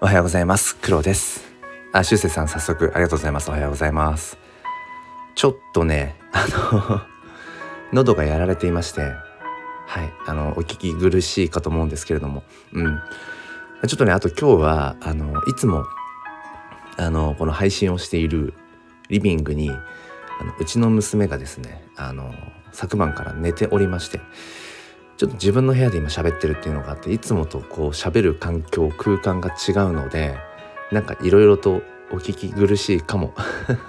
おはようございます。黒です。あ、しゅうせいさん早速ありがとうございます。おはようございます。ちょっとね、あの 喉がやられていまして、はい、あの、お聞き苦しいかと思うんですけれども、うん。ちょっとね、あと今日は、あの、いつも、あの、この配信をしているリビングに、あのうちの娘がですね、あの、昨晩から寝ておりまして、ちょっと自分の部屋で今喋ってるっていうのがあっていつもとこう喋る環境空間が違うのでなんかいろいろとお聞き苦しいかも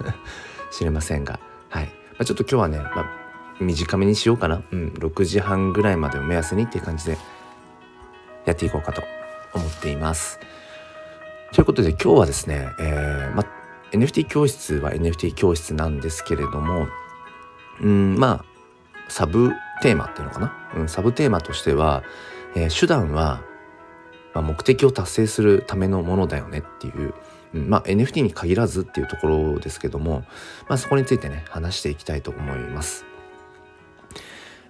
しれませんが。はい、まあ、ちょっと今日はね、まあ、短めにしようかな、うん、6時半ぐらいまでを目安にっていう感じでやっていこうかと思っています。ということで今日はですね、えーま NFT 教室は NFT 教室なんですけれどもうんまあサブテーマっていうのかな、うん、サブテーマとしては、えー、手段は、まあ、目的を達成するためのものだよねっていう、うん、まあ NFT に限らずっていうところですけども、まあ、そこについてね話していきたいと思います。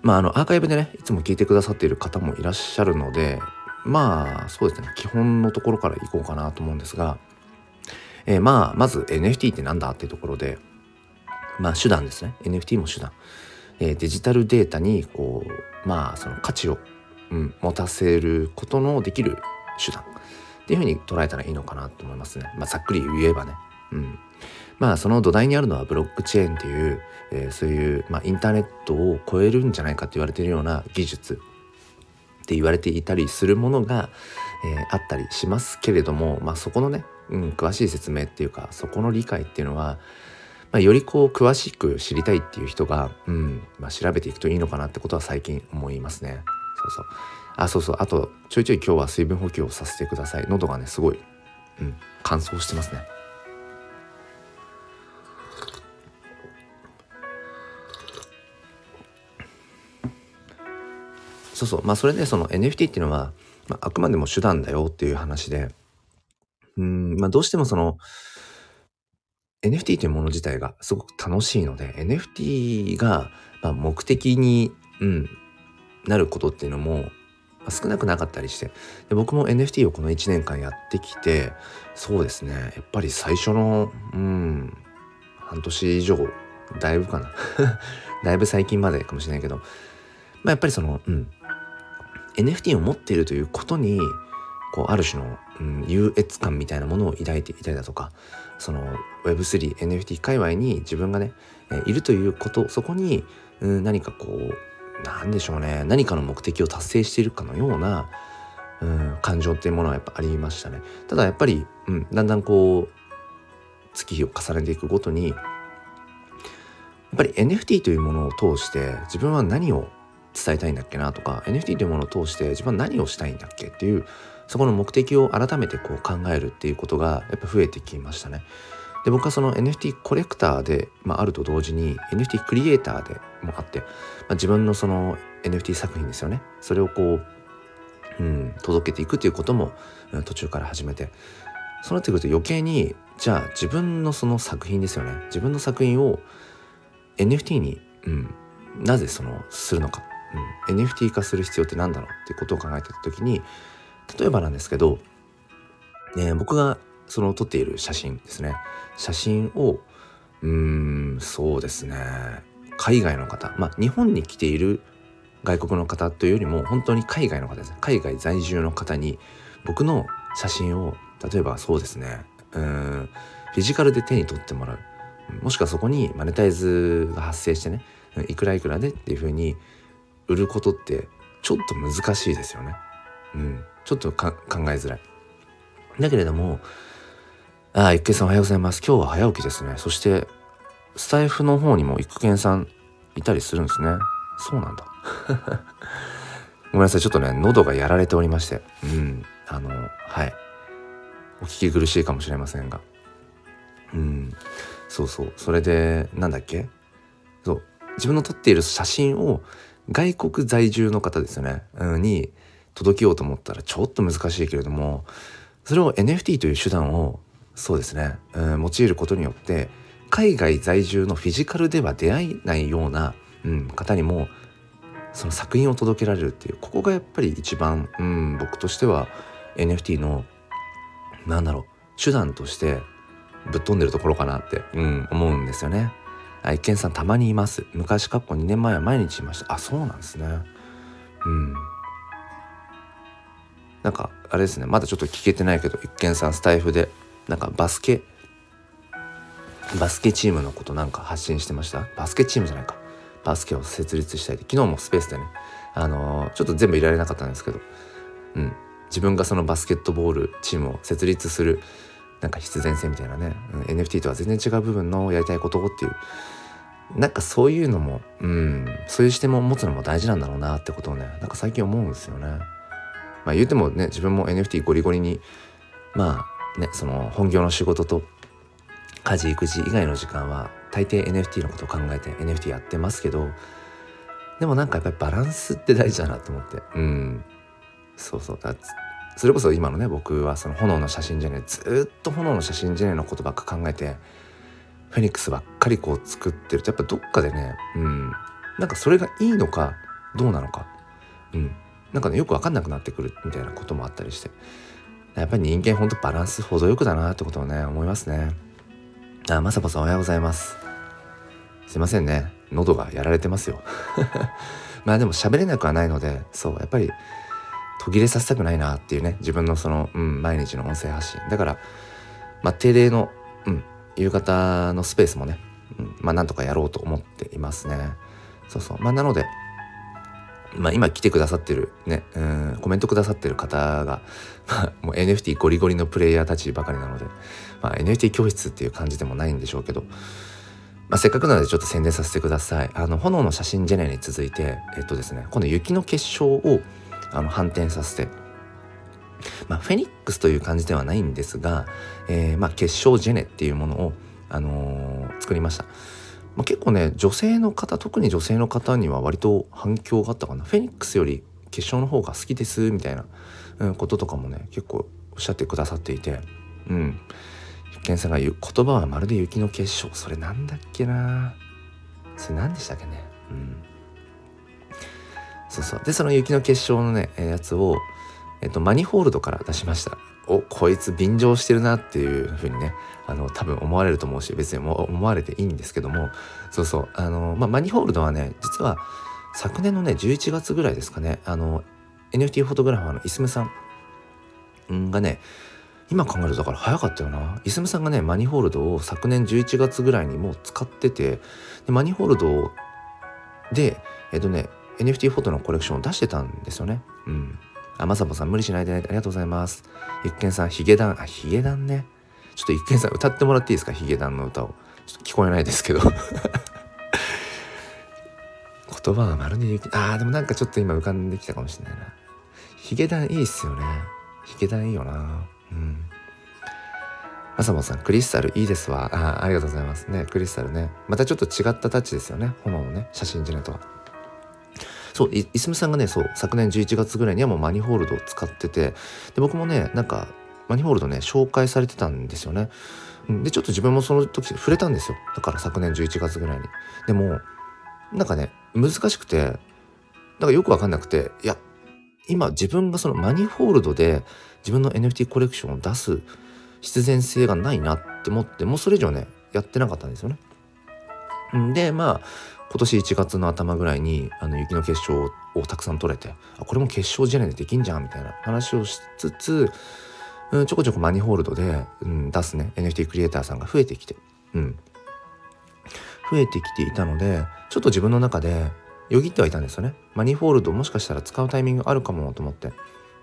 まああのアーカイブでねいつも聞いてくださっている方もいらっしゃるのでまあそうですね基本のところからいこうかなと思うんですが、えー、まあまず NFT って何だっていうところでまあ手段ですね NFT も手段。えデジタルデータにこうまあその価値を、うん、持たせることのできる手段っていうふうに捉えたらいいのかなと思いますね。まあ、ざっくり言えばね。うん、まあその土台にあるのはブロックチェーンっていう、えー、そういう、まあ、インターネットを超えるんじゃないかって言われているような技術って言われていたりするものが、えー、あったりしますけれども、まあ、そこのね、うん、詳しい説明っていうかそこの理解っていうのはまあ、よりこう詳しく知りたいっていう人が、うんまあ、調べていくといいのかなってことは最近思いますね。そうそう。あ、そうそう。あと、ちょいちょい今日は水分補給をさせてください。喉がね、すごい、うん、乾燥してますね。そうそう。まあ、それでその NFT っていうのは、まあ、あくまでも手段だよっていう話で、うん、まあ、どうしてもその、NFT というもの自体がすごく楽しいので NFT がま目的に、うん、なることっていうのも少なくなかったりしてで僕も NFT をこの1年間やってきてそうですねやっぱり最初のうん半年以上だいぶかな。だいぶ最近までかもしれないけど、まあ、やっぱりその、うん、NFT を持っているということにこうある種の、うん、優越感みたいなものを抱いていたりだとかその Web3、NFT 界隈に自分がね、えいるということ、そこに、うん、何かこう、なんでしょうね、何かの目的を達成しているかのような、うん、感情っていうものはやっぱありましたね。ただやっぱり、うん、だんだんこう、月日を重ねていくごとに、やっぱり NFT というものを通して自分は何を伝えたいんだっけなとか NFT というものを通して自分は何をしたいんだっけっていうそこの目的を改めてこう考えるっていうことがやっぱ増えてきましたね。で僕はその NFT コレクターで、まあ、あると同時に NFT クリエイターでもあって、まあ、自分のその NFT 作品ですよね。それをこう、うん、届けていくということも、うん、途中から始めて。そうなってくると余計にじゃあ自分のその作品ですよね。自分の作品を NFT に、うん、なぜそのするのか、うん、NFT 化する必要って何だろうっていうことを考えてた時に例えばなんですけど、ね、僕がその撮っている写真ですね。写真をうーんそうですね。海外の方まあ日本に来ている外国の方というよりも本当に海外の方です。海外在住の方に僕の写真を例えばそうですね。うんフィジカルで手に取ってもらう。もしくはそこにマネタイズが発生してねいくらいくらでっていう風に売ることってちょっと難しいですよね。うん、ちょっと考えづらい。だけれどもああ、一慶さんおはようございます。今日は早起きですね。そして、スタイフの方にも育賢さんいたりするんですね。そうなんだ。ごめんなさい。ちょっとね、喉がやられておりまして。うん。あの、はい。お聞き苦しいかもしれませんが。うん。そうそう。それで、なんだっけ？そう。自分の撮っている写真を外国在住の方ですよね。に届けようと思ったらちょっと難しいけれども、それを NFT という手段をそうですね、うん、用いることによって海外在住のフィジカルでは出会えないような、うん、方にもその作品を届けられるっていうここがやっぱり一番、うん、僕としては NFT のなんだろう、手段としてぶっ飛んでるところかなって、うん、思うんですよね。愛犬さんたまにいます。昔かっこ2年前は毎日いました。あ、そうなんですね。うん。なんか、あれですね、まだちょっと聞けてないけど、一見さんスタイフで、なんかバスケ、バスケチームのことなんか発信してました？バスケチームじゃないか。バスケを設立したいで、昨日もスペースでね、あのー、ちょっと全部いられなかったんですけど、うん。自分がそのバスケットボールチームを設立するなんか必然性みたいなね、うん、NFT とは全然違う部分のやりたいことっていう。なんかそういうのも、うん、そういう視点も持つのも大事なんだろうなってことをね、なんか最近思うんですよね。まあ言うてもね、自分も NFT ゴリゴリに、まあね、その本業の仕事と家事育児以外の時間は大抵 NFT のことを考えて NFT やってますけど、でもなんかやっぱりバランスって大事だなと思って。うん。そうそう。だそれこそ今のね、僕はその炎の写真じゃねずっと炎の写真じゃねのことばっか考えて、フェニックスばっかりこう作ってるとやっぱどっかでねうんなんかそれがいいのかどうなのかうんなんかねよく分かんなくなってくるみたいなこともあったりして。やっぱり人間ほんとバランス程よくだなってことをね思いますね。あまさぽさんおはようございます。すいませんね。喉がやられてますよ。まあでも喋れなくはないのでそうやっぱり途切れさせたくないなっていうね自分のその、うん、毎日の音声発信。だからまあ定例の、うん、夕方のスペースもね、うん、まあなんとかやろうと思っていますね。そうそう。まあなので、まあ今来てくださってるね、うん、コメントくださってる方が、まあもう NFT ゴリゴリのプレイヤーたちばかりなので、まあ NFT 教室っていう感じでもないんでしょうけど、まあ、せっかくなのでちょっと宣伝させてください。あの、炎の写真ジェネに続いて、えっとですね、今度雪の結晶をあの反転させて、まあ、フェニックスという感じではないんですが、えー、まあ、結晶ジェネっていうものを、あのー、作りました。まあ、結構ね、女性の方、特に女性の方には割と反響があったかな。フェニックスより結晶の方が好きです、みたいな、うん、こととかもね、結構おっしゃってくださっていて、うん。ケンさんが言う言葉はまるで雪の結晶。それなんだっけなそれ何でしたっけね。うん。そうそう。で、その雪の結晶のね、やつを、えっと、マニホールドから出しました。お、こいつ便乗してるなっていうふうにね、あの、多分思われると思うし、別に思われていいんですけども、そうそう、あの、まあ、マニホールドはね、実は昨年のね、11月ぐらいですかね、あの、NFT フォトグラファーのイスムさんがね、今考えるとだから早かったよな。イスムさんがね、マニホールドを昨年11月ぐらいにもう使ってて、でマニホールドで、えっとね、NFT フォトのコレクションを出してたんですよね。うん。あ、まさぽさん無理しないでね。ありがとうございます。ゆっけんさん、ヒゲダン、あ、ヒゲダンね。ちょっとゆっけんさん歌ってもらっていいですか？ヒゲダンの歌を。ちょっと聞こえないですけど。言葉がまるで雪、あー、でもなんかちょっと今浮かんできたかもしれないな。ヒゲダンいいっすよね。ヒゲダンいいよな。うん。まさもさん、クリスタルいいですわ。ああありがとうございますね。クリスタルね。またちょっと違ったタッチですよね。炎のね、写真ジネとは。そう、いすむさんがね、そう、昨年11月ぐらいにはもうマニホールドを使ってて、で、僕もね、なんか、マニホールドね、紹介されてたんですよね。で、ちょっと自分もその時触れたんですよ。だから昨年11月ぐらいに。でも、なんかね、難しくて、なんかよくわかんなくて、いや、今自分がそのマニホールドで自分の NFT コレクションを出す必然性がないなって思って、もうそれ以上ね、やってなかったんですよね。で、まあ、今年1月の頭ぐらいにあの雪の結晶をたくさん取れてあこれも結晶ジェネでできんじゃんみたいな話をしつつ、うん、ちょこちょこマニホールドで、うん、出すね。NFT クリエイターさんが増えてきて、うん、増えてきていたのでちょっと自分の中でよぎってはいたんですよね。マニホールドもしかしたら使うタイミングあるかもと思って。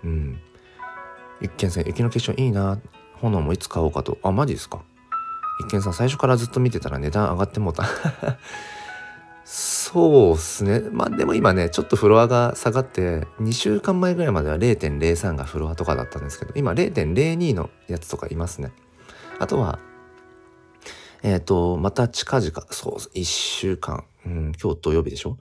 うん。一見さん雪の結晶いいな。炎もいつ買おうかと。あマジですか。一見さん最初からずっと見てたら値段上がってもうた。そうっすね。まあでも今ね、ちょっとフロアが下がって、2週間前ぐらいまでは0.03がフロアとかだったんですけど、今0.02のやつとかいますね。あとは、えっ、ー、と、また近々、そう、1週間、うん、今日土曜日でしょ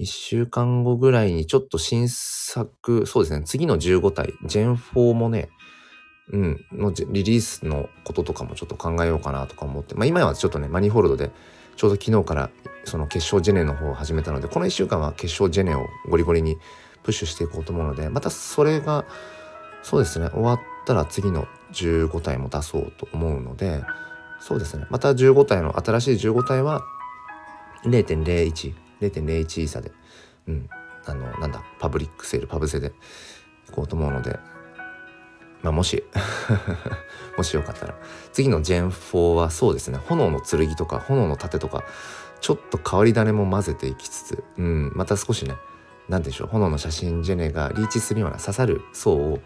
?1 週間後ぐらいにちょっと新作、そうですね、次の15体、Gen4 もね、うん、のリリースのこととかもちょっと考えようかなとか思って、まあ今はちょっとね、マニホールドでちょうど昨日からその決勝ジェネの方を始めたのでこの1週間は決勝ジェネをゴリゴリにプッシュしていこうと思うのでまたそれがそうですね終わったら次の15体も出そうと思うのでそうですねまた15体の新しい15体は0.01 0.01差でうんあのなんだパブリックセールパブセでいこうと思うのでまあもし もしよかったら。次のジェン4はそうですね。炎の剣とか炎の盾とかちょっと変わり種も混ぜていきつつうんまた少しね何でしょう炎の写真ジェネがリーチするような刺さる層を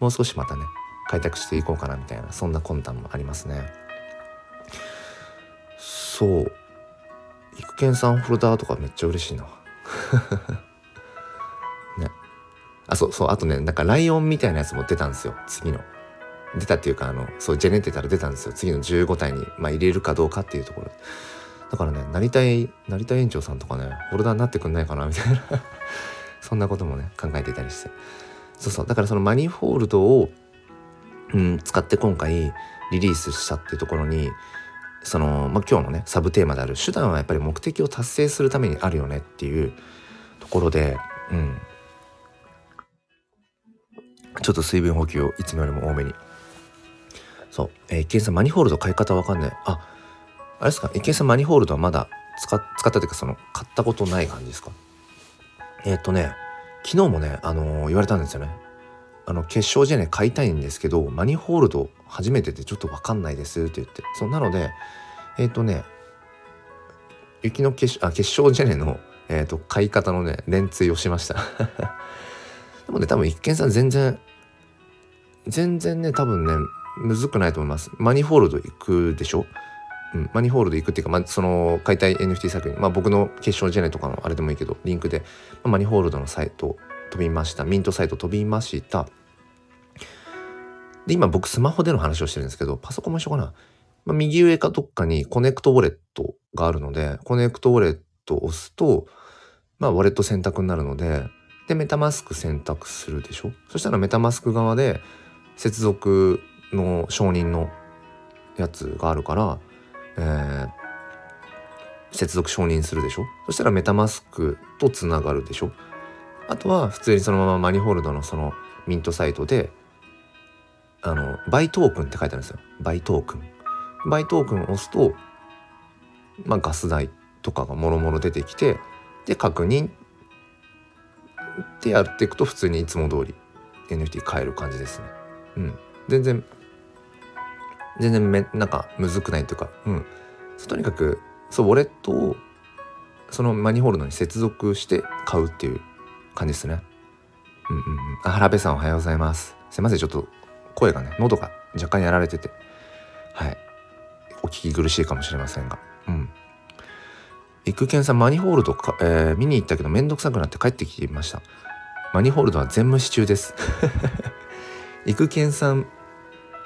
もう少しまたね開拓していこうかなみたいなそんな魂胆もありますね。そう。育賢さんフォルダーとかめっちゃ嬉しいな。あそうそうあとねなんかライオンみたいなやつも出たんですよ次の。出たっていうかあのそうジェネってたら出たんですよ次の15体に、まあ、入れるかどうかっていうところ。だからねなりたいなりたい園長さんとかねフォルダーになってくんないかなみたいな。そんなこともね考えていたりして。そうそうだからそのマニフォールドを、うん、使って今回リリースしたっていうところにその、まあ、今日のねサブテーマである手段はやっぱり目的を達成するためにあるよねっていうところで、うん、ちょっと水分補給をいつもよりも多めに。そう、えー、一見さんマニホールド買い方わかんない。ああれですか？一見さんマニホールドはまだ使使ったというかその買ったことない感じですか？えっ、とね昨日もね、あのー、言われたんですよね。あの決勝試合ね買いたいんですけどマニホールド初めてでちょっと分かんないですって言って。そうなのでえっ、とね雪の決あ決勝ジェネの、えーと、買い方のね連追をしました。でもね多分一見さん全然全然ね多分ねむずくないと思います。マニホールド行くでしょ？うん、マニホールド行くっていうか、まあ、その解体 NFT 作品、まあ、僕の決勝ジェネとかのあれでもいいけどリンクで、まあ、 Manifold のサイト飛びました。ミントサイト飛びました。で、今僕スマホでの話をしてるんですけど、パソコンも一緒かな。まあ、右上かどっかに Connect Wallet があるので、 Connect Wallet を押すと、まあ、ウォレット選択になるので、で、 MetaMask 選択するでしょ？そしたらメタマスク側で接続の承認のやつがあるから、えー、接続承認するでしょ？そしたら MetaMask とつながるでしょ？あとは普通にそのまま Manifold のそのミントサイトであの、 Buy Token って書いてあるんですよ。 Buy Token。 Buy Token を押すと、まあ、ガス代とかがもろもろ出てきて、で、確認ってやっていくと普通にいつも通り NFT 買える感じですね。うん。全然、全然め、なんか、むずくないというか、うん。とにかく、そう、ウォレットを、そのマニホールドに接続して買うっていう感じですね。うんうんうん。あ、原部さんおはようございます。すいません、ちょっと声がね喉が若干やられててはいお聞き苦しいかもしれませんがうん育賢さんマニホールドか、えー、見に行ったけどめんどくさくなって帰ってきていました。マニホールドは全無視中です。育賢さん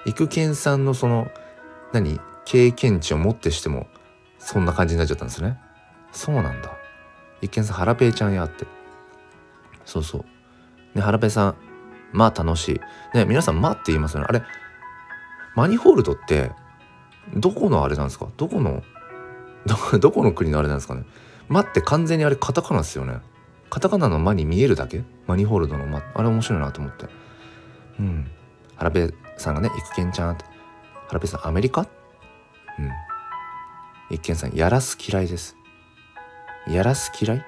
育賢さんのその何経験値をもってしてもそんな感じになっちゃったんですね。そうなんだ。一見さんハラペイちゃんやって。そうそう。ねハラペイさんまあ楽しい。ね、皆さん、まあって言いますよね。あれ、マニホールドって、どこのあれなんですか？どこの、ど、どこの国のあれなんですかね？まって完全にあれカタカナですよね。カタカナのマに見えるだけ？マニホールドのマ。あれ面白いなと思って。うん。原部さんがね、育賢ちゃんって。原部さん、アメリカ？うん。一見さん、やらす嫌いです。やらす嫌い？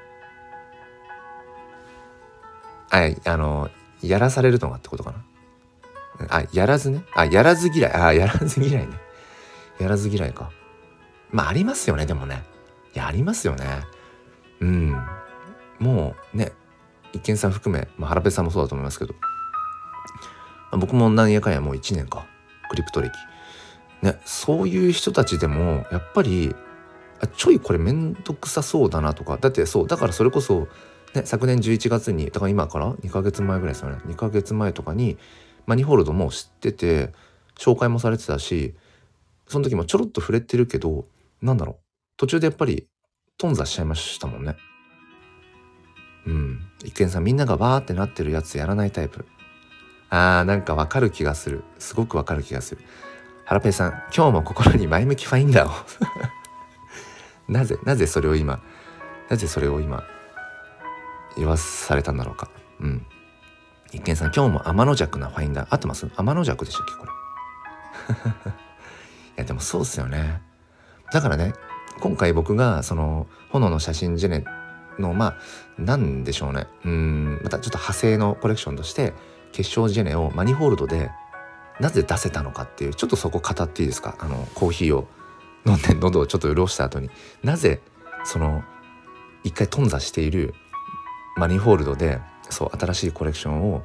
はい、あの、やらされるのがってことかな？あ、やらずね？あ、やらず嫌い。あ、やらず嫌いね。やらず嫌いか。まあ、ありますよね、でもね。いや、ありますよね。うん。もうね、一見さん含め、まあ、原部さんもそうだと思いますけど、まあ、僕も何やかんやもう1年か、クリプト歴。ね、そういう人たちでも、やっぱり、あちょいこれめんどくさそうだなとか、だってそう、だからそれこそ、ね、昨年11月にだから今から2ヶ月前ぐらいですよね2ヶ月前とかにマニホールドも知ってて紹介もされてたしその時もちょろっと触れてるけどなんだろう。途中でやっぱり頓挫しちゃいましたもんね。うん。一見さんみんながバーってなってるやつやらないタイプ。あーなんかわかる気がする。すごくわかる気がする。ハラペイさん今日も心に前向きファインダーを。なぜなぜそれを今なぜそれを今言わされたんだろうか。うん。一見さん、今日も天の弱なファインダー。合ってます？天の弱でしたっけこれ。いやでもそうっすよね。だからね今回僕がその炎の写真ジェネのまあなんでしょうね。うんまたちょっと派生のコレクションとして結晶ジェネをマニホールドでなぜ出せたのかっていうちょっとそこ語っていいですか？あのコーヒーを飲んで喉をちょっと潤した後に。なぜその一回頓挫しているマニホールドでそう新しいコレクションを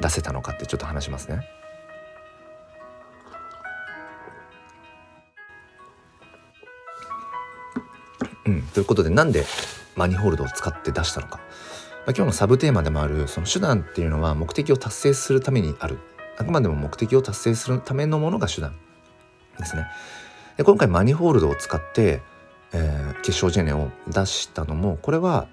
出せたのかってちょっと話しますね。うん、ということでなんでマニホールドを使って出したのか、まあ、今日のサブテーマでもあるその手段っていうのは目的を達成するためにあるあくまでも目的を達成するためのものが手段ですね。で今回マニホールドを使って、えー、結晶ジェネを出したのもこれは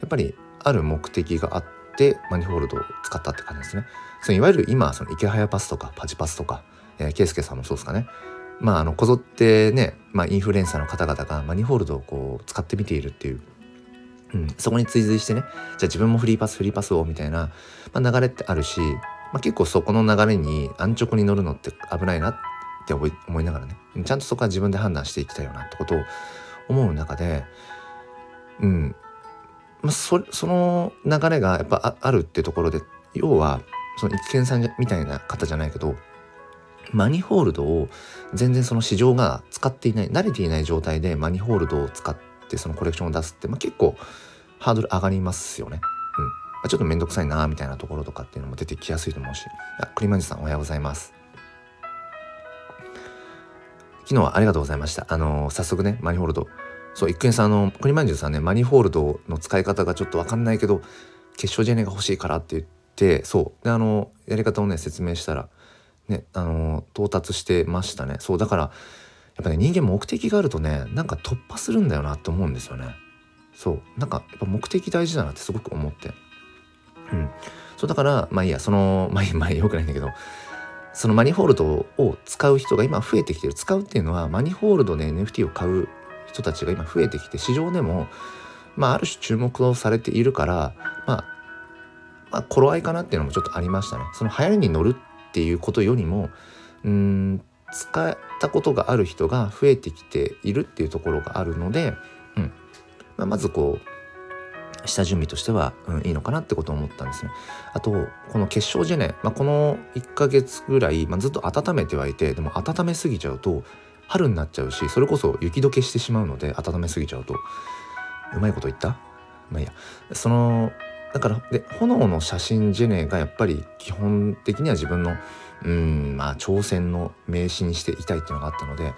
やっぱりある目的があってマニホールドを使ったって感じですね。そのいわゆる今その池早パスとかパチパスとか、えー、ケイスケさんもそうですかね。まああのこぞってね、まあ、インフルエンサーの方々がマニホールドをこう使ってみているっていううん、そこに追随してねじゃあ自分もフリーパスフリーパスをみたいな、まあ、流れってあるしまあ、結構そこの流れに安直に乗るのって危ないなって思い思いながらねちゃんとそこは自分で判断していきたいよなってことを思う中でうんまあそその流れがやっぱあるってところで要はその一見さんみたいな方じゃないけどマニホールドを全然その市場が使っていない慣れていない状態でマニホールドを使ってそのコレクションを出すって、まあ、結構ハードル上がりますよね。うん、ちょっと面倒くさいなみたいなところとかっていうのも出てきやすいと思うし。あクリマンジさんおはようございます。昨日はありがとうございました。あのー、早速ねマニホールド。そう一見さんあのクリマンジュさんねマニホールドの使い方がちょっと分かんないけど結晶ジェネが欲しいからって言ってそう。であのやり方をね説明したらねあの到達してましたねそうだからやっぱね人間目的があるとねなんか突破するんだよなって思うんですよねそうなんかやっぱ目的大事だなってすごく思ってうん。そうだから、まあいいや、その、まあいい、まあよくないんだけど、そのマニホールドを使う人が今増えてきてる。使うっていうのは、マニホールドで NFT を買う人たちが今増えてきて、市場でも、まあある種注目をされているから、まあ、まあ、頃合いかなっていうのもちょっとありましたね。その流行りに乗るっていうことよりも、うん、使ったことがある人が増えてきているっていうところがあるので、うん。まあ、まずこう下準備としては、うん、いいのかなってことを思ったんですね。あとこの結晶ジェネ、まあ、この1ヶ月ぐらい、まあ、ずっと温めてはいてでも温めすぎちゃうと春になっちゃうしそれこそ雪解けしてしまうので温めすぎちゃうと。うまいこと言った？まあいいや。そのだからで炎の写真ジェネがやっぱり基本的には自分のうんまあ挑戦の名刺にしていたいっていうのがあったので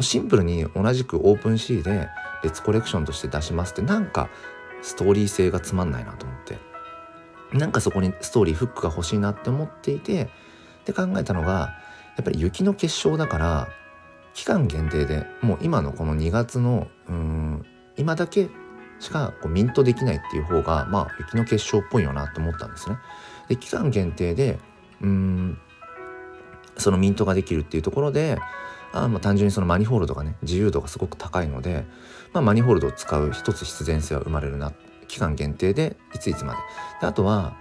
シンプルに同じくオープンシーで別コレクションとして出しますってなんかストーリー性がつまんないなと思って。なんかそこにストーリーフックが欲しいなって思っていてで考えたのがやっぱり雪の結晶だから期間限定でもう今のこの2月のうん今だけしかこうミントできないっていう方がまあ雪の結晶っぽいよなと思ったんですね。で期間限定でうんそのミントができるっていうところであまあ単純にそのマニホールドがね自由度がすごく高いので、まあ、マニホールドを使う一つ必然性は生まれるな期間限定でいついつまでであとは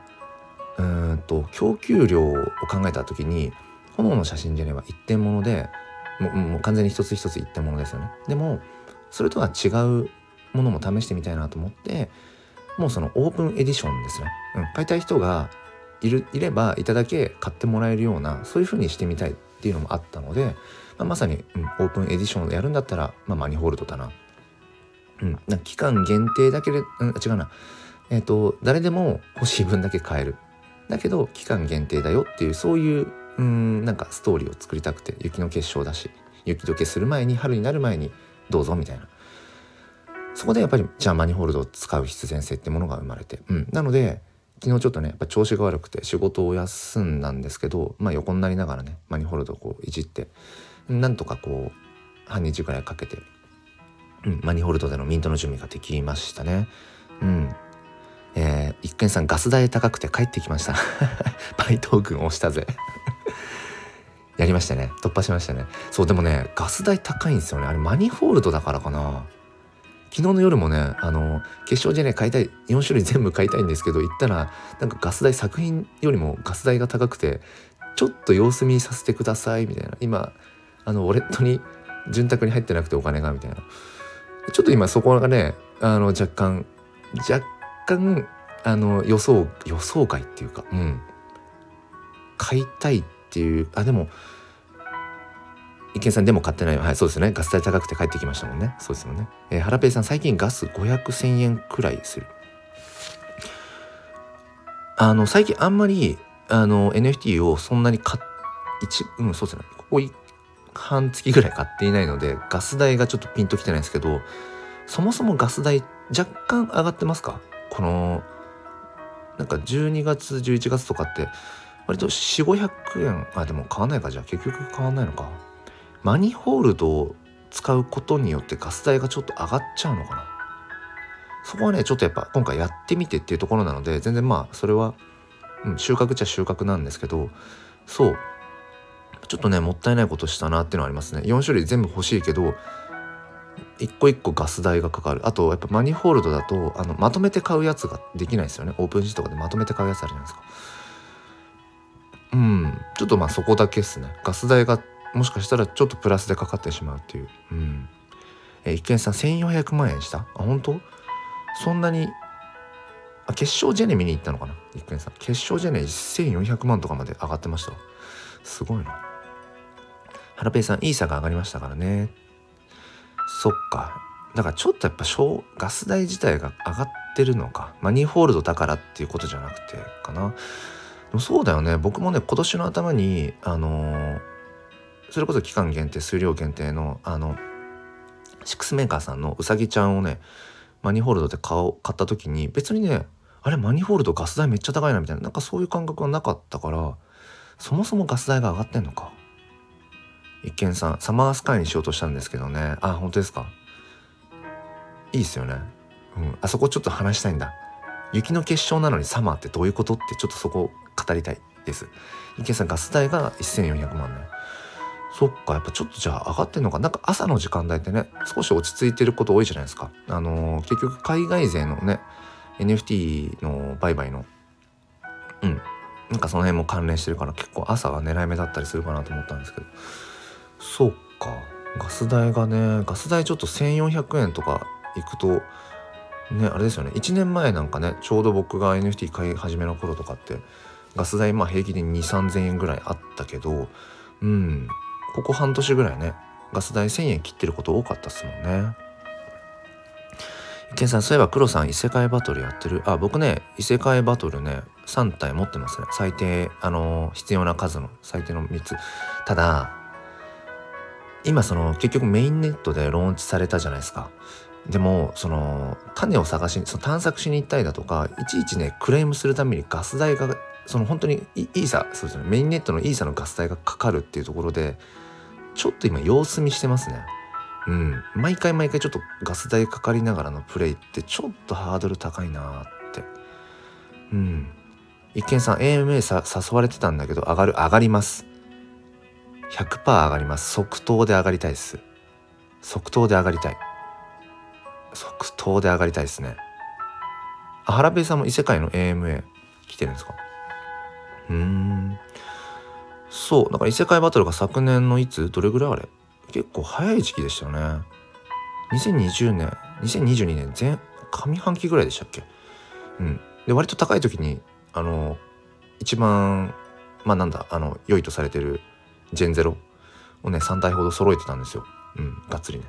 うんと供給量を考えた時に炎の写真であれば一点物でもうもう完全に一つ一つ一点物ですよねでもそれとは違うものも試してみたいなと思ってもうそのオープンエディションですね、うん、買いたい人がいるいればいただけ買ってもらえるようなそういう風にしてみたいっていうのもあったのでまあ、まさに、うん、オープンエディションをやるんだったら、まあ、マニホールドだな。うん、な期間限定だけで、うん、違うな。えっ、ー、と、誰でも欲しい分だけ買える。だけど、期間限定だよっていう、そういう、うん、なんかストーリーを作りたくて、雪の結晶だし、雪解けする前に、春になる前に、どうぞみたいな。そこでやっぱり、じゃあマニホールドを使う必然性ってものが生まれて。うん。なので、昨日ちょっとねやっぱ調子が悪くて仕事を休んだんですけどまあ横になりながらねマニホールドをこういじってなんとかこう半日ぐらいかけて、うん、マニホールドでのミントの準備ができましたね。うん。えー、一見さんガス代高くて帰ってきました。バイト軍押したぜ やりましたね。突破しましたね。そう、でもね、ガス代高いんですよね。あれマニホールドだからかな。昨日の夜もね、あの、決勝ジェネ買いたい、4種類全部買いたいんですけど、行ったら、なんかガス代作品よりもガス代が高くて、ちょっと様子見させてくださいみたいな。今あのウォレットに潤沢に入ってなくてお金がみたいな。ちょっと今そこがねあの若干若干あの予想予想外っていうかうん。買いたいっていうあでも池さんでも買ってない。はいそうですね。ガス代高くて帰ってきましたもんね。そうですもんね。えー、ハラペイさん最近ガス500,000円くらいする。あの最近あんまりあの NFT をそんなに買っ一うんそうですね。ここ半月ぐらい買っていないのでガス代がちょっとピンときてないんですけどそもそもガス代若干上がってますか？このなんか12月11月とかって割と4500円。あでも買わないか。じゃあ結局買わないのか。マニホールドを使うことによってガス代がちょっと上がっちゃうのかな？そこはねちょっとやっぱ今回やってみてっていうところなので全然まあそれは、うん、収穫っちゃ収穫なんですけどそう。ちょっとねもったいないことしたなっていうのはありますね。4種類全部欲しいけど一個一個ガス代がかかる。あとやっぱマニホールドだとあのまとめて買うやつができないですよね。オープンシーとかでまとめて買うやつあるじゃないですか。うん。ちょっとまあそこだけですね。ガス代がもしかしたらちょっとプラスでかかってしまうっていう。うん。え一見さん1400万円した？あ本当？そんなにあ決勝ジェネ見に行ったのかな？一見さん。決勝ジェネ1400万とかまで上がってましたすごいな。ハラペイさんイーサが上がりましたからね。そっか。だからちょっとやっぱガス代自体が上がってるのか。マニーホールドだからっていうことじゃなくてかな。でもそうだよね。僕もね今年の頭にあのー、それこそ期間限定数量限定のあのシックスメーカーさんのうさぎちゃんをねマニホールドで買買った時に別にねあれマニホールドガス代めっちゃ高いなみたいななんかそういう感覚はなかったからそもそもガス代が上がってんのか。一見さんサマースカイにしようとしたんですけどね。あ本当ですか。いいっすよね。うん。あそこちょっと話したいんだ。雪の結晶なのにサマーってどういうこと？ってちょっとそこ語りたいです。一見さんガス代が1400万ね。そっかやっぱちょっとじゃあ上がってんのか。なんか朝の時間帯ってね少し落ち着いてること多いじゃないですか。あのー、結局海外勢のね NFT の売買のうん。なんかその辺も関連してるから結構朝が狙い目だったりするかなと思ったんですけど。そうか。ガス代がねガス代ちょっと1400円とかいくとねあれですよね。1年前なんかねちょうど僕が NFT 買い始めの頃とかってガス代まあ平均で2 3 0 0 0円ぐらいあったけどうん。ここ半年ぐらいねガス代1000円切ってること多かったっすもんね。ケンさん、そういえば黒さん異世界バトルやってる？あ、僕ね、異世界バトルね、3体持ってますね。最低、あの、必要な数の最低の3つ。ただ、今その結局メインネットでローンチされたじゃないですか。でもその種を探しその探索しに行ったりだとかいちいちねクレームするためにガス代がその本当にイーサそうですねメインネットのイーサのガス代がかかるっていうところでちょっと今様子見してますね。うん、毎回毎回ちょっとガス代かかりながらのプレイってちょっとハードル高いなーって。うん。一見さん AMA さ誘われてたんだけど上がる上がります。100%上がります。即答で上がりたいです。即答で上がりたい。即答で上がりたいですね。あ原部さんも異世界の AMA 来てるんですか？うーん。そうだか異世界バトルが昨年のいつ？どれぐらいあれ？結構早い時期でしたよね。2020年2022年前上半期ぐらいでしたっけ？うん。で割と高い時にあの一番まあなんだあの良いとされてるジェンゼロをね3体ほど揃えてたんですよ。うんがっつりね。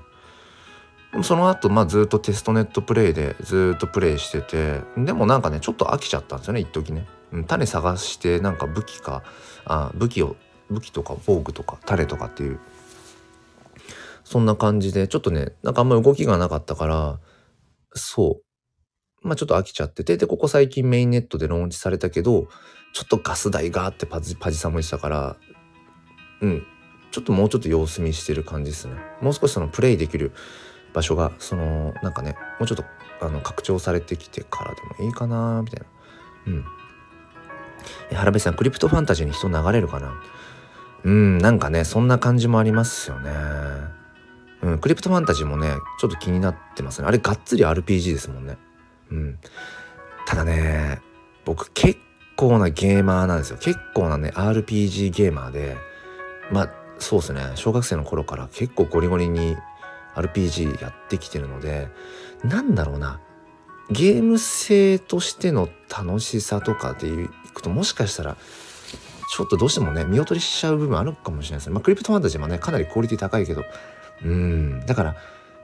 でもその後まあずっとテストネットプレイでずっとプレイしててでもなんかねちょっと飽きちゃったんですよね一時ね、うん、種探してなんか武器かあ武器を武器とか防具とか種とかっていう。そんな感じでちょっとねなんかあんまり動きがなかったからそう。まあちょっと飽きちゃっててでここ最近メインネットでローンチされたけどちょっとガス代がってパジパジさんも言ってたからうん。ちょっともうちょっと様子見してる感じですね。もう少しそのプレイできる場所がそのなんかねもうちょっとあの拡張されてきてからでもいいかなみたいな。うん。原部さんクリプトファンタジーに人流れるかな？うんなんかねそんな感じもありますよね。うん、クリプトファンタジーもねちょっと気になってますね。あれがっつり RPG ですもんね。うん。ただね僕結構なゲーマーなんですよ。結構なね RPG ゲーマーでまあそうですね。小学生の頃から結構ゴリゴリに RPG やってきてるのでなんだろうな。ゲーム性としての楽しさとかでいくともしかしたらちょっとどうしてもね見劣りしちゃう部分あるかもしれないですね。まあ、クリプトファンタジーもねかなりクオリティ高いけどうん。だからやっ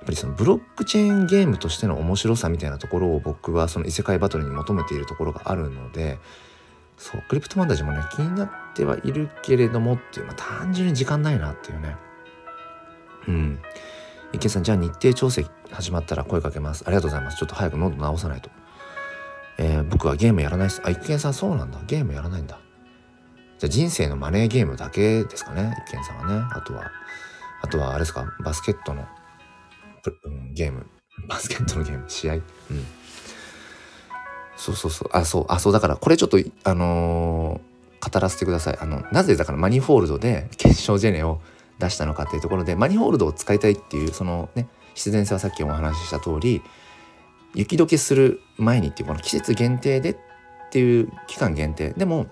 ぱりそのブロックチェーンゲームとしての面白さみたいなところを僕はその異世界バトルに求めているところがあるのでそうクリプトファンタジーもね気になってはいるけれどもっていう、まあ、単純に時間ないなっていうね。うん。池さんじゃあ日程調整始まったら声かけます。ありがとうございます。ちょっと早く喉直さないと。えー、僕はゲームやらないです。あ一見さんそうなんだ。ゲームやらないんだ。じゃあ人生のマネーゲームだけですかね。一見さんはね。あとはあとはあれですか。バスケットの、うん、ゲーム。バスケットのゲーム。試合。うん。そうそうそう。あそう。あそう。だからこれちょっとあのー、語らせてください。あのなぜだからマニフォールドで決勝ジェネを出したのかっていうところでマニホールドを使いたいっていうそのね必然性はさっきお話しした通り雪解けする前にっていうこの季節限定でっていう期間限定。でも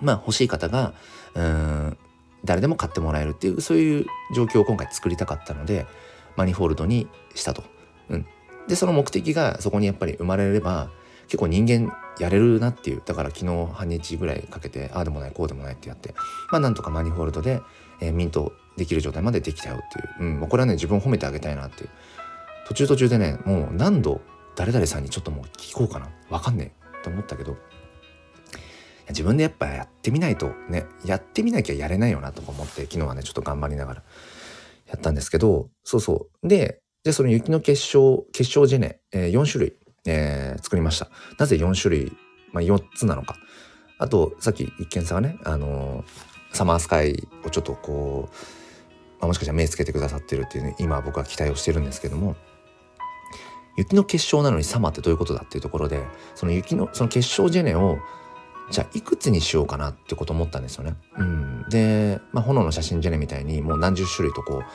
まあ欲しい方がうん誰でも買ってもらえるっていうそういう状況を今回作りたかったのでマニフォールドにしたと。うん、でその目的がそこにやっぱり生まれれば結構人間やれるなっていう。だから昨日半日ぐらいかけてああでもないこうでもないってやってまあなんとかマニフォールドでえー、ミントできる状態までできたよっていう、うん、これはね自分を褒めてあげたいなっていう。途中途中でねもう何度誰々さんにちょっともう聞こうかな。分かんねえと思ったけど自分でやっぱやってみないとねやってみなきゃやれないよなとか思って昨日はねちょっと頑張りながらやったんですけどそうそう。ででその雪の結晶結晶ジェネ、えー、4種類、えー、作りました。なぜ4種類、まあ、4つなのか。あとさっき一見さんがねあのーサマースカイをちょっとこう、まあ、もしかしたら目つけてくださってるっていうね今僕は期待をしてるんですけども雪の結晶なのにサマってどういうことだっていうところでその雪のその結晶ジェネをじゃあいくつにしようかなってこと思ったんですよね。うん、で、まあ、炎の写真ジェネみたいにもう何十種類とこう、ま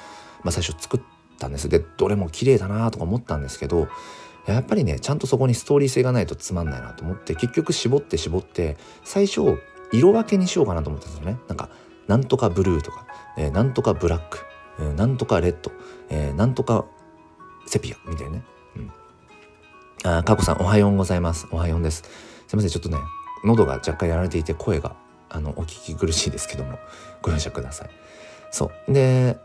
あ、最初作ったんですでどれも綺麗だなとか思ったんですけどやっぱりねちゃんとそこにストーリー性がないとつまんないなと思って結局絞って絞って最初色分けにしようかなと思ったんですよね。なんか、なんとかブルーとか、えー、なんとかブラック、えー、なんとかレッド、えー、なんとかセピアみたいなね。あ、かこさんおはようございます。おはようです。すいません、ちょっとね、喉が若干やられていて声が、あの、お聞き苦しいですけども、ご容赦ください。そう。で、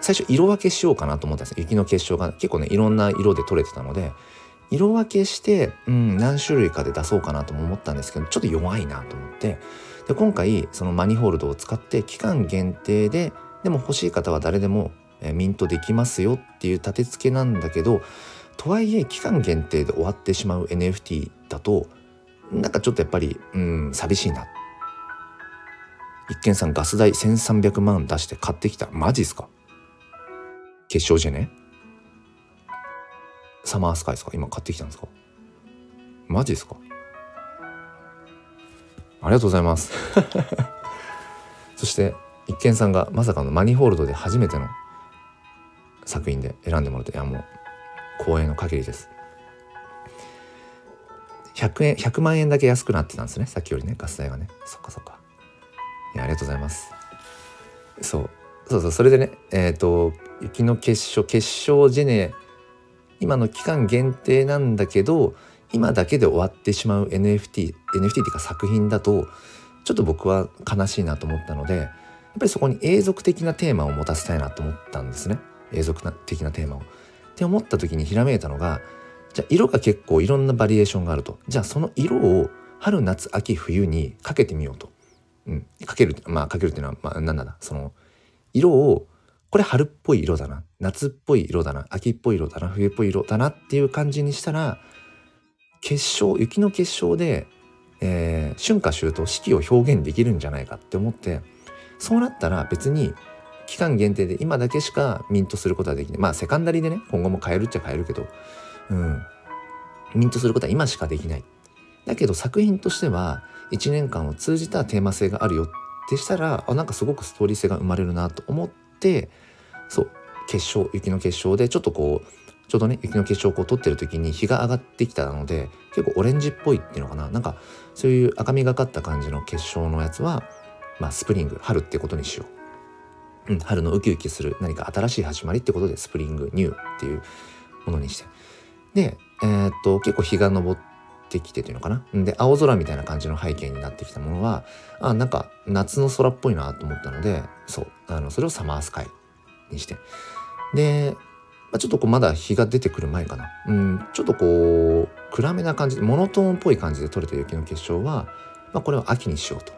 最初色分けしようかなと思ったんです雪の結晶が結構ねいろんな色で取れてたので色分けして、うん、何種類かで出そうかなとも思ったんですけどちょっと弱いなと思ってで今回そのマニホールドを使って期間限定ででも欲しい方は誰でもえミントできますよっていう立て付けなんだけどとはいえ期間限定で終わってしまう NFT だとなんかちょっとやっぱりうん寂しいな。一見さんガス代1300万出して買ってきた。マジっすか？決勝じゃね？サマースカイですか？今買ってきたんですか？マジですか？ありがとうございます。そして一見さんがまさかのマニホールドで初めての作品で選んでもらっていやもう光栄の限りです。100円100万円だけ安くなってたんですね。さっきよりねガス代がね。そっかそっか。いやありがとうございます。そう。そうそう。それでねえっ、ー、と雪の結晶結晶ジェネ今の期間限定なんだけど今だけで終わってしまう NFT NFT っていうか作品だとちょっと僕は悲しいなと思ったのでやっぱりそこに永続的なテーマを持たせたいなと思ったんですね。永続的なテーマを。って思った時にひらめいたのがじゃあ色が結構いろんなバリエーションがあると。じゃあその色を春夏秋冬にかけてみようと。うん、かけるまあかけるっていうのは、まあ、何なんだ。その色をこれ春っぽい色だな。夏っぽい色だな。秋っぽい色だな。冬っぽい色だなっていう感じにしたら結晶雪の結晶で、えー、春夏秋冬四季を表現できるんじゃないかって思ってそうなったら別に期間限定で今だけしかミントすることはできない。まあセカンダリでね今後も買えるっちゃ買えるけどうん。ミントすることは今しかできない。だけど作品としては1年間を通じたテーマ性があるよってしたらあなんかすごくストーリー性が生まれるなと思ってそう結晶雪の結晶でちょっとこうちょうどね雪の結晶をこう撮ってる時に日が上がってきたので結構オレンジっぽいっていうのかな。なんかそういう赤みがかった感じの結晶のやつはまあスプリング春ってことにしよう、うん、春のウキウキする何か新しい始まりってことでスプリングニューっていうものにしてでえー、っと結構日が昇ってきてというのかなで青空みたいな感じの背景になってきたものはあなんか夏の空っぽいなと思ったのでそうあのそれをサマースカイにしてでまあ、ちょっとこうまだ日が出てくる前かな。うん、ちょっとこう、暗めな感じ、モノトーンっぽい感じで撮れた雪の結晶は、まあ、これは秋にしようと。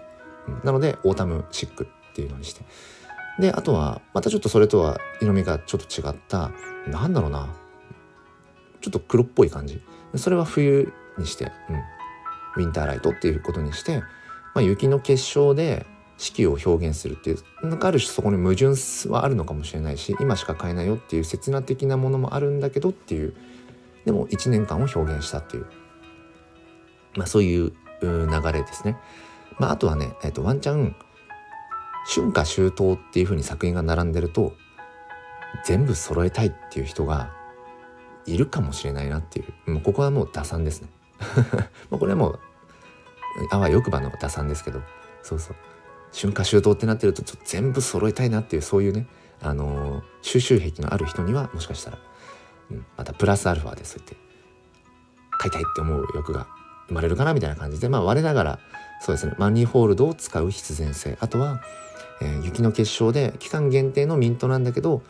うん、なので、 Autumn Chic っていうのにして。で、あとは、またちょっとそれとは色味がちょっと違った、なんだろうな。ちょっと黒っぽい感じ。それは冬にして、うん。 Winter Light っていうことにして、まあ、雪の結晶で、四季を表現するっていうなんかある種そこに矛盾はあるのかもしれないし今しか買えないよっていう刹那的なものもあるんだけどっていうでも1年間を表現したっていう、まあ、そういう流れですね。まあ、あとはね、えー、とワンチャン春夏秋冬っていうふうに作品が並んでると全部揃えたいっていう人がいるかもしれないなっていう。もうここはもう打算ですね。これはもうあわよくばの打算ですけど。そうそう。春夏秋冬ってなってるとちょっと全部揃えたいなっていうそういうね、あのー、収集癖のある人にはもしかしたら、うん、またプラスアルファでそうやって買いたいって思う欲が生まれるかなみたいな感じでまあ我ながらそうですねマニーホールドを使う必然性。あとは、え、雪の結晶で期間限定のミントなんだけど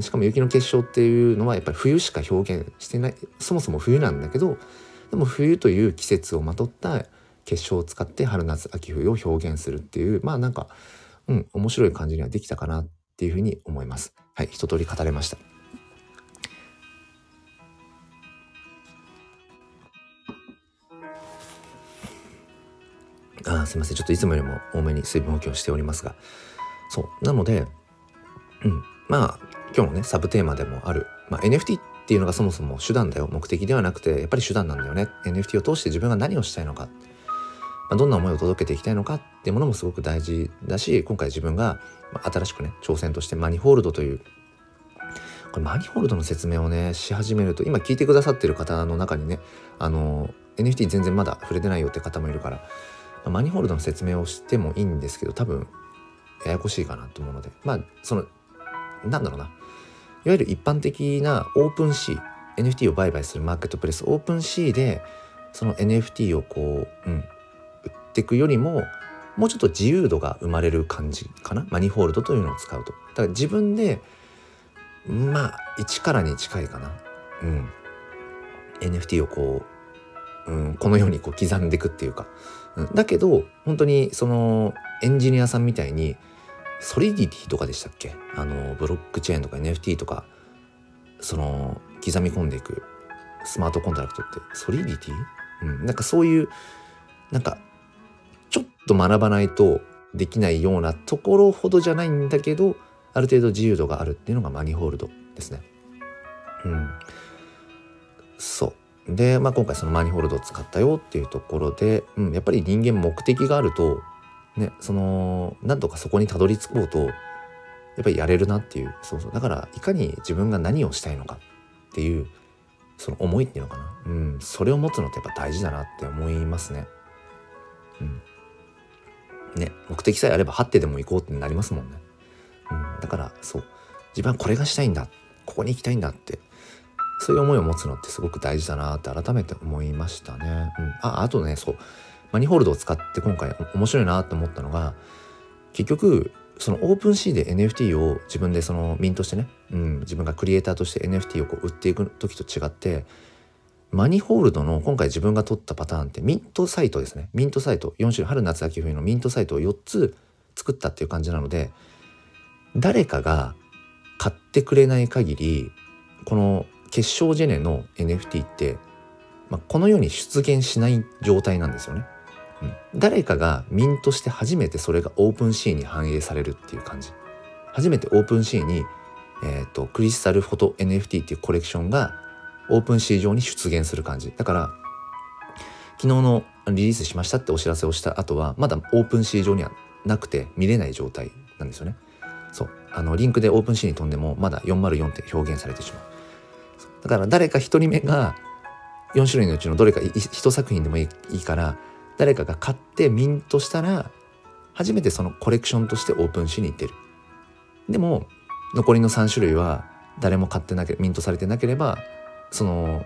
しかも雪の結晶っていうのはやっぱり冬しか表現してないそもそも冬なんだけどでも冬という季節をまとった結晶を使って春夏秋冬を表現するっていうまあなんかうん面白い感じにはできたかなっていうふうに思います。はい一通り語れました。あすいません。ちょっといつもよりも多めに水分補給をしておりますがそう。なのでうん。まあ今日のねサブテーマでもある、まあ、NFT っていうのがそもそも手段だよ。目的ではなくてやっぱり手段なんだよね。NFT を通して自分が何をしたいのか。まあ、どんな思いを届けていきたいのか。っていうものもすごく大事だし今回自分が新しくね挑戦としてマニホールドというこれマニホールドの説明をねし始めると今聞いてくださってる方の中にねあの NFT 全然まだ触れてないよって方もいるから、マニホールドの説明をしてもいいんですけど多分ややこしいかなと思うのでまあそのなんだろうな。いわゆる一般的なオープンシー NFT を売買するマーケットプレスオープンシーでその NFT をこう、うん、売っていくよりももうちょっと自由度が生まれる感じかな。マニホールドというのを使うと。だから自分でまあ1からに近いかな。うん。NFT をこう、うん、このようにこう刻んでいくっていうか、うん、だけど本当にそのエンジニアさんみたいにソリディティとかでしたっけ？あのブロックチェーンとか NFT とかその刻み込んでいくスマートコントラクトってソリディティ？うん、なんかそういうなんかちょっと学ばないとできないようなところほどじゃないんだけどある程度自由度があるっていうのがマニホールドですね。うん、そう。で、まあ、今回そのマニホールドを使ったよっていうところで、うん、やっぱり人間目的があるとねそのなんとかそこにたどり着こうとやっぱりやれるなっていうそうそう。だからいかに自分が何をしたいのかっていうその思いっていうのかな、うん、それを持つのってやっぱ大事だなって思いますね。うん。ね、目的さえあれば張ってでも行こうってなりますもんね。うん、だからそう。自分はこれがしたいんだ。ここに行きたいんだって。そういう思いを持つのってすごく大事だなって改めて思いましたね。うん、ああとねそう。マニホールドを使って今回面白いなと思ったのが結局そのオープンシーで NFT を自分でそのミントしてね、うん、自分がクリエイターとして NFT をこう売っていく時と違ってマニホールドの今回自分が取ったパターンってミントサイトですね。ミントサイト、4種類、春夏秋冬のミントサイトを4つ作ったっていう感じなので、誰かが買ってくれない限り、この結晶ジェネの NFT って、まあ、このように出現しない状態なんですよね。誰かがミントして初めてそれが OpenSea に反映されるっていう感じ。初めて OpenSea に、え、ー、と、 Crystal Photo NFT っていうコレクションが OpenSea 上に出現する感じ。だから昨日のリリースしましたってお知らせをした後はまだ OpenSea 上にはなくて見れない状態なんですよね。そう。あのリンクで OpenSea に飛んでもまだ404って表現されてしまう。だから誰か一人目が4種類のうちのどれか1作品でもいいから誰かが買ってミントしたら初めてそのコレクションとしてオープンしに行ってる。でも残りの3種類は誰も買ってなけミントされてなければその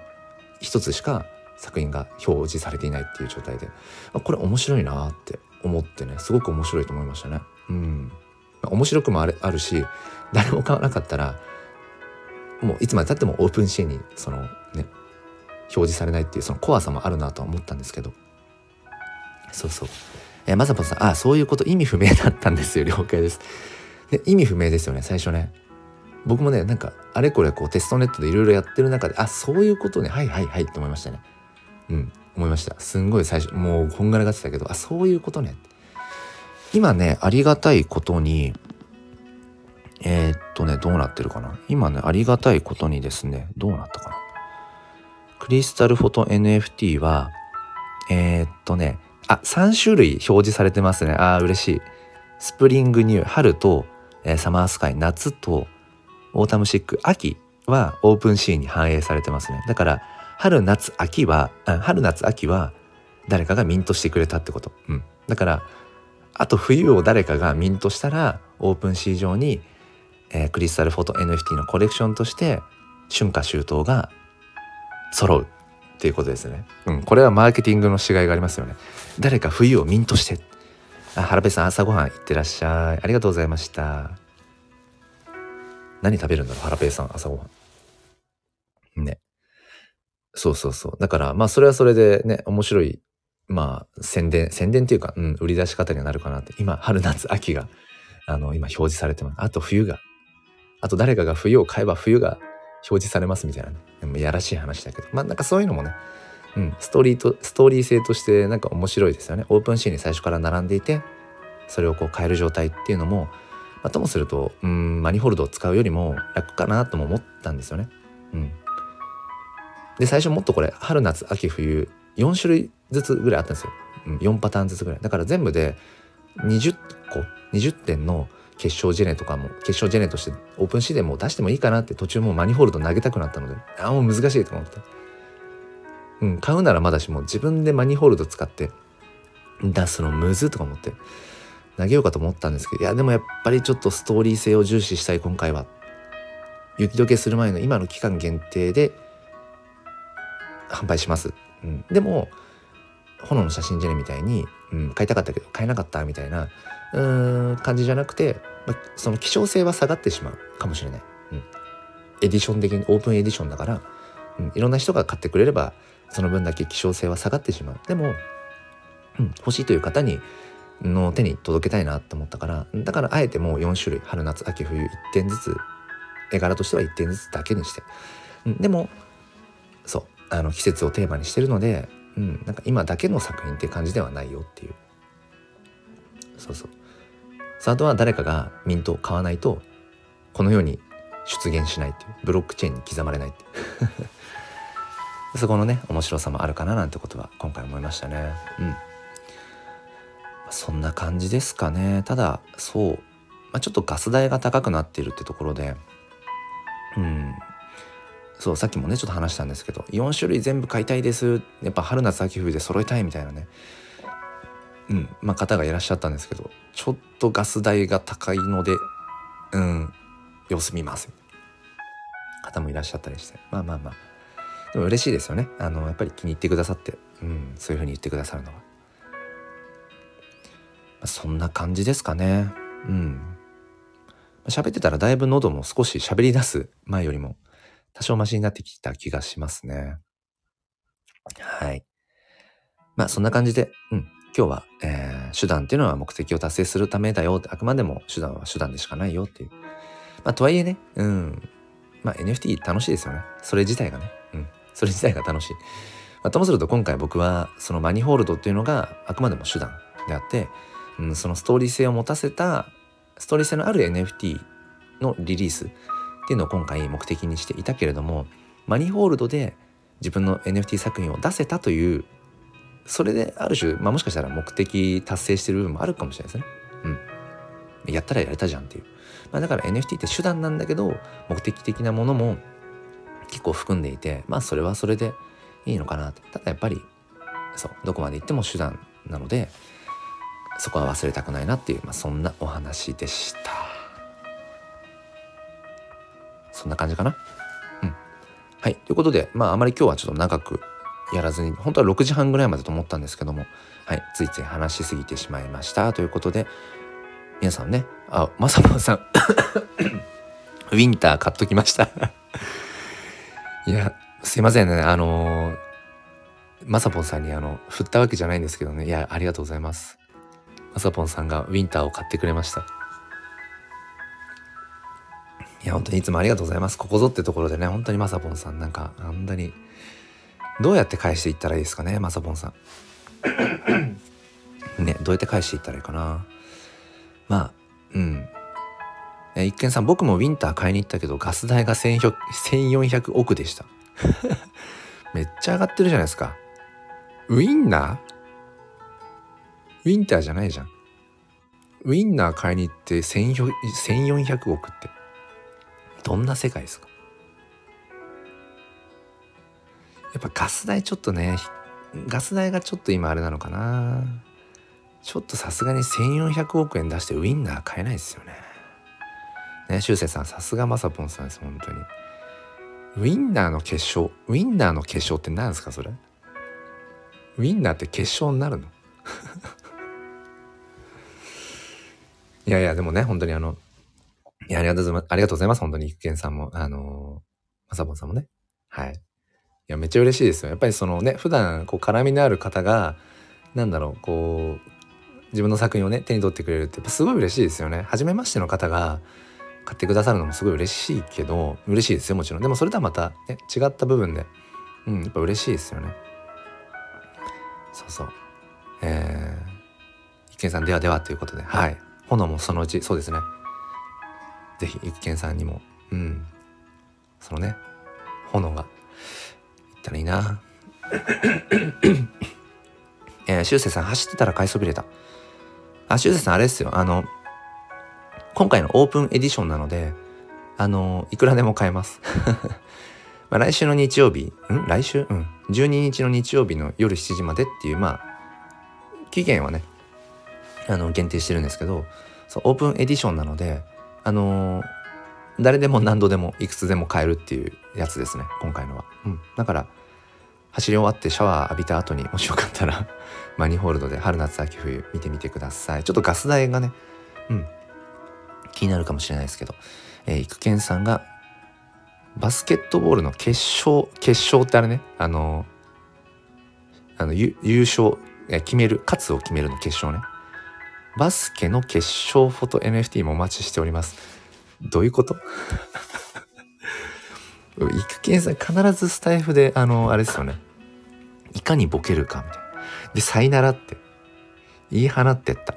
一つしか作品が表示されていないっていう状態で。これ面白いなって思ってね。すごく面白いと思いましたね。うん。面白くもあるあるし誰も買わなかったらもういつまでたってもオープンシーンにそのね表示されないっていうその怖さもあるなとは思ったんですけど。そうそう。えー、まさぽさんあそういうこと意味不明だったんですよ了解です。で意味不明ですよね最初ね。僕もねなんかあれこれこうテストネットでいろいろやってる中であそういうことね。はいはいはいって思いましたね。うん思いました。すんごい最初もうこんがらがってたけどあそういうことね。今ねありがたいことにえー、っとねどうなってるかな。今ねありがたいことにですねどうなったかな。 Crystal Photo NFT はえー、っとねあ3種類表示されてますね。ああ嬉しい。 Spring New 春と、えー、 Summer Sky 夏と Autumn Chic 秋は OpenSea に反映されてますね。だから春夏秋は春夏秋は誰かがミントしてくれたってこと、うん、だからあと冬を誰かがミントしたらオープンシー上に、えー、クリスタルフォト NFT のコレクションとして春夏秋冬が揃う。っていうことですね。うん、これはマーケティングの違いがありますよね。誰か冬をミントして。あ、原部さん朝ごはん行ってらっしゃい。ありがとうございました。何食べるんだろう原部さん朝ごはん。ね。そうそうそう。だから、まあ、それはそれでね、面白い、まあ、宣伝、宣伝っていうか、うん、売り出し方にはなるかなって。今、春、夏、秋が、あの、今表示されてます。あと、冬が。あと、誰かが冬を買えば冬が表示されますみたいなね。でもやらしい話だけど。まあ、なんかそういうのもね、うん、ストーリーと、ストーリー性としてなんか面白いですよね。オープンシーンに最初から並んでいて、それをこう変える状態っていうのも、まあ、ともすると、うん、マニホールドを使うよりも楽かなとも思ったんですよね。うん。で最初もっとこれ春夏秋冬4種類ずつぐらいあったんですよ、うん、4パターンずつぐらいだから全部で20個20点の決勝ジェネとかも決勝ジェネとしてオープンシーでも出してもいいかなって途中もうマニホールド投げたくなったのであもう難しいと思ってうん買うならまだしも自分でマニホールド使って出すのむずとか思って投げようかと思ったんですけどいやでもやっぱりちょっとストーリー性を重視したい今回は雪解けする前の今の期間限定で販売します。うん、でも炎の写真ジェネみたいに、うん、買いたかったけど買えなかったみたいなうん感じじゃなくて、まあ、その希少性は下がってしまうかもしれない。うん、エディション的にオープンエディションだから、うん、いろんな人が買ってくれればその分だけ希少性は下がってしまう。でも、うん、欲しいという方にの手に届けたいなと思ったからだからあえてもう4種類春夏秋冬1点ずつ絵柄としては1点ずつだけにして、うん、でもそうあの季節をテーマにしてるので、うん、なんか今だけの作品って感じではないよっていう。そうそう。サードは誰かがミントを買わないとこのように出現しないっていう。ブロックチェーンに刻まれないって そこのね面白さもあるかななんてことは今回思いましたね。うん。そんな感じですかね。ただそう、まあ、ちょっとガス代が高くなっているってところで。うん。そうさっきもねちょっと話したんですけど4種類全部買いたいです。やっぱ春夏秋冬で揃えたいみたいなね。うんまあ方がいらっしゃったんですけどちょっとガス代が高いのでうん様子見ます方もいらっしゃったりして。まあまあまあ。でも嬉しいですよね。あのやっぱり気に入ってくださって。うんそういうふうに言ってくださるのは、まあ、そんな感じですかね。うん。喋ってたらだいぶ喉も少し喋り出す前よりも多少マシになってきた気がしますね。はい。まあそんな感じで、うん、今日は、えー、手段っていうのは目的を達成するためだよって、あくまでも手段は手段でしかないよっていう。まあとはいえね、うん、まあ NFT 楽しいですよね。それ自体がね。うん、それ自体が楽しい。まあ、ともすると今回僕はそのマニホールドっていうのがあくまでも手段であって、うん、そのストーリー性を持たせた、ストーリー性のある NFT のリリースっていうのを今回目的にしていたけれどもマニホールドで自分の NFT 作品を出せたというそれである種、まあ、もしかしたら目的達成してる部分もあるかもしれないですね。うん。やったらやれたじゃんっていう。まあ、だから NFT って手段なんだけど目的的なものも結構含んでいてまあそれはそれでいいのかなとただやっぱりそうどこまで行っても手段なのでそこは忘れたくないなっていう、まあ、そんなお話でしたそんな感じかな？うん。はい。ということでまああまり今日はちょっと長くやらずに本当は6時半ぐらいまでと思ったんですけどもはい。ついつい話しすぎてしまいました。ということで皆さんねあまさぽんさん。ウィンター買っときました。いやすいませんね。あのー、まさぽんさんにあの振ったわけじゃないんですけどね。いやありがとうございます。まさぽんさんがウィンターを買ってくれました。いや本当にいつもありがとうございます。ここぞってところでね本当にまさぽんさんなんかあんなにどうやって返していったらいいですかねまさぽんさん。ねどうやって返していったらいいかな。まあうん。え一見さん僕もウィンター買いに行ったけどガス代が1400億でした。めっちゃ上がってるじゃないですか。ウィンナー？ウィンターじゃないじゃん。ウィンナー買いに行って1400億って。どんな世界ですか？やっぱガス代ちょっとねガス代がちょっと今あれなのかなちょっとさすがに1400億円出してウィンナー買えないですよねね、しゅうせいさん、さすがまさぽんさんです、本当に。ウィンナーの結晶。ウィンナーの結晶って何ですか、それ？ウィンナーって結晶になるの？いやいや、でもね、本当にあの、いや、ありがとうございます。ありがとうございます。本当に、育賢さんも、あのまさぽんさんもね。はい。いや、めっちゃ嬉しいですよ。やっぱりそのね、普段、こう、絡みのある方が、なんだろう、こう、自分の作品をね、手に取ってくれるって、やっぱすごい嬉しいですよね。初めましての方が、買ってくださるのもすごい嬉しいけど嬉しいですよもちろんでもそれとはまた、ね、違った部分でうんやっぱ嬉しいですよねそうそうえー、一見さんではではということではい炎もそのうちそうですね是非一見さんにもうん。そのね炎がいったらいいな。えー、しゅうせいさん走ってたら買いそびれた。あしゅうせいさんあれですよ。あの今回のオープンエディションなので、あの、いくらでも買えます。まあ来週の日曜日、ん？来週？うん。12日の日曜日の夜7時までっていう、まあ、期限はね、あの、限定してるんですけど、そう、オープンエディションなので、あのー、誰でも何度でもいくつでも買えるっていうやつですね、今回のは。うん。だから、走り終わってシャワー浴びた後にもしよかったら マニホールドで春夏秋冬見てみてください。ちょっとガス代がね、うん、気になるかもしれないですけど、えー、育賢さんがバスケットボールの決勝決勝ってあれねあのあの優勝決める勝つを決めるの決勝ねバスケの決勝フォト NFT もお待ちしております。どういうこと？育賢さん必ずスタイフであのあれですよね。いかにボケるかみたいな。でさいならって。言い放ってった。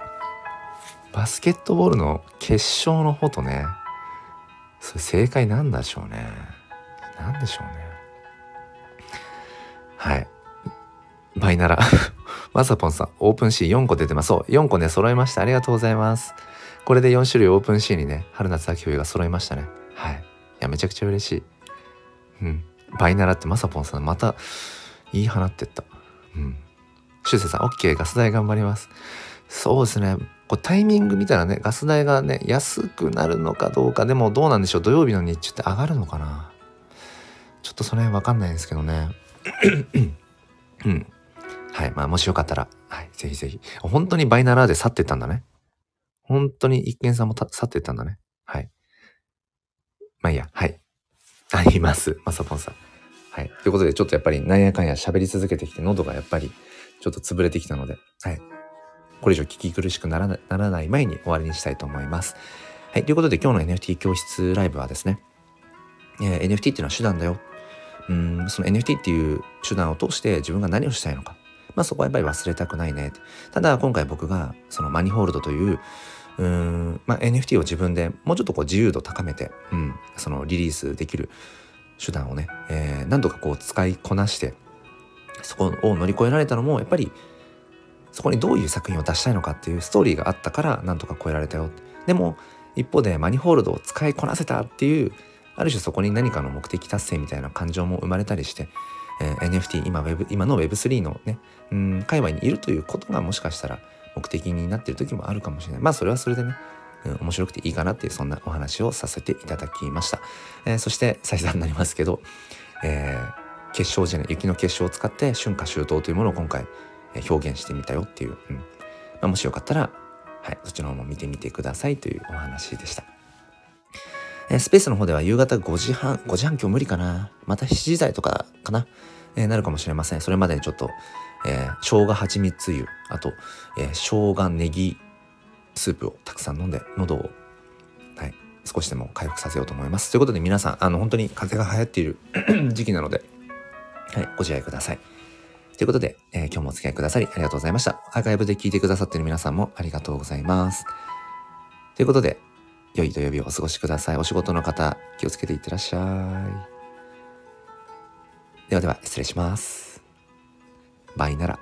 バスケットボールの決勝のフォトね。それ正解なんでしょうね。なんでしょうね。はい。バイナラ。まさぽんさん OpenSea 4個出てます。そう4個ね揃いました。ありがとうございます。これで4種類 OpenSea にね春夏秋冬が揃いましたね。はい。いやめちゃくちゃ嬉しい。うん。バイナラってまさぽんさんまた言い放ってった。うん。しゅうせいさん OK ガス代頑張ります。そうですね。こうタイミング見たらねガス代がね安くなるのかどうか。でもどうなんでしょう。土曜日の日中って上がるのかな。ちょっとその辺わかんないんですけどね。うん。はい。まあもしよかったらはい。ぜひぜひ。本当にバイナラーで去ってったんだね。本当に一見さんも去ってったんだね。はい。まあいいや。はい。あります。まさぽんさん。はい。ということでちょっとやっぱりなんやかんや喋り続けてきて喉がやっぱりちょっと潰れてきたのではい。これ以上聞き苦しくならならない前に終わりにしたいと思います。はい。ということで今日の NFT 教室ライブはですね、えー、NFT っていうのは手段だよ。うん、その NFT っていう手段を通して自分が何をしたいのか。まあそこはやっぱり忘れたくないね。ただ今回僕がそのマニホールドといううん、まあ、NFT を自分でもうちょっとこう自由度高めて、うん、そのリリースできる手段をね、えー、何とかこう使いこなしてそこを乗り越えられたのもやっぱりそこにどういう作品を出したいのかっていうストーリーがあったからなんとか超えられたよでも一方でマニホールドを使いこなせたっていうある種そこに何かの目的達成みたいな感情も生まれたりして、えー、NFT 今 Web 今の Web3 のねうん界隈にいるということがもしかしたら目的になっている時もあるかもしれない。まあそれはそれでねうん、面白くていいかなっていうそんなお話をさせていただきました、えー、そして再三になりますけど、えー、結晶じゃない雪の結晶を使って春夏秋冬というものを今回表現してみたよっていう、うん。まあ、もしよかったら、はい、そっちの方も見てみてくださいというお話でした。えー、スペースの方では夕方5時半、5時半今日無理かな。また7時台とかかな。えー、なるかもしれません。それまでにちょっと、えー、生姜蜂蜜湯、あと、えー、生姜ネギスープをたくさん飲んで、喉を、はい、少しでも回復させようと思います。ということで皆さん、あの、本当に風が流行っている 時期なので、はい、ご自愛ください。ということで、えー、今日もお付き合いくださりありがとうございました。アーカイブで聞いてくださっている皆さんもありがとうございます。ということで、良い土曜日をお過ごしください。お仕事の方、気をつけていってらっしゃい。ではでは、失礼します。バイなら。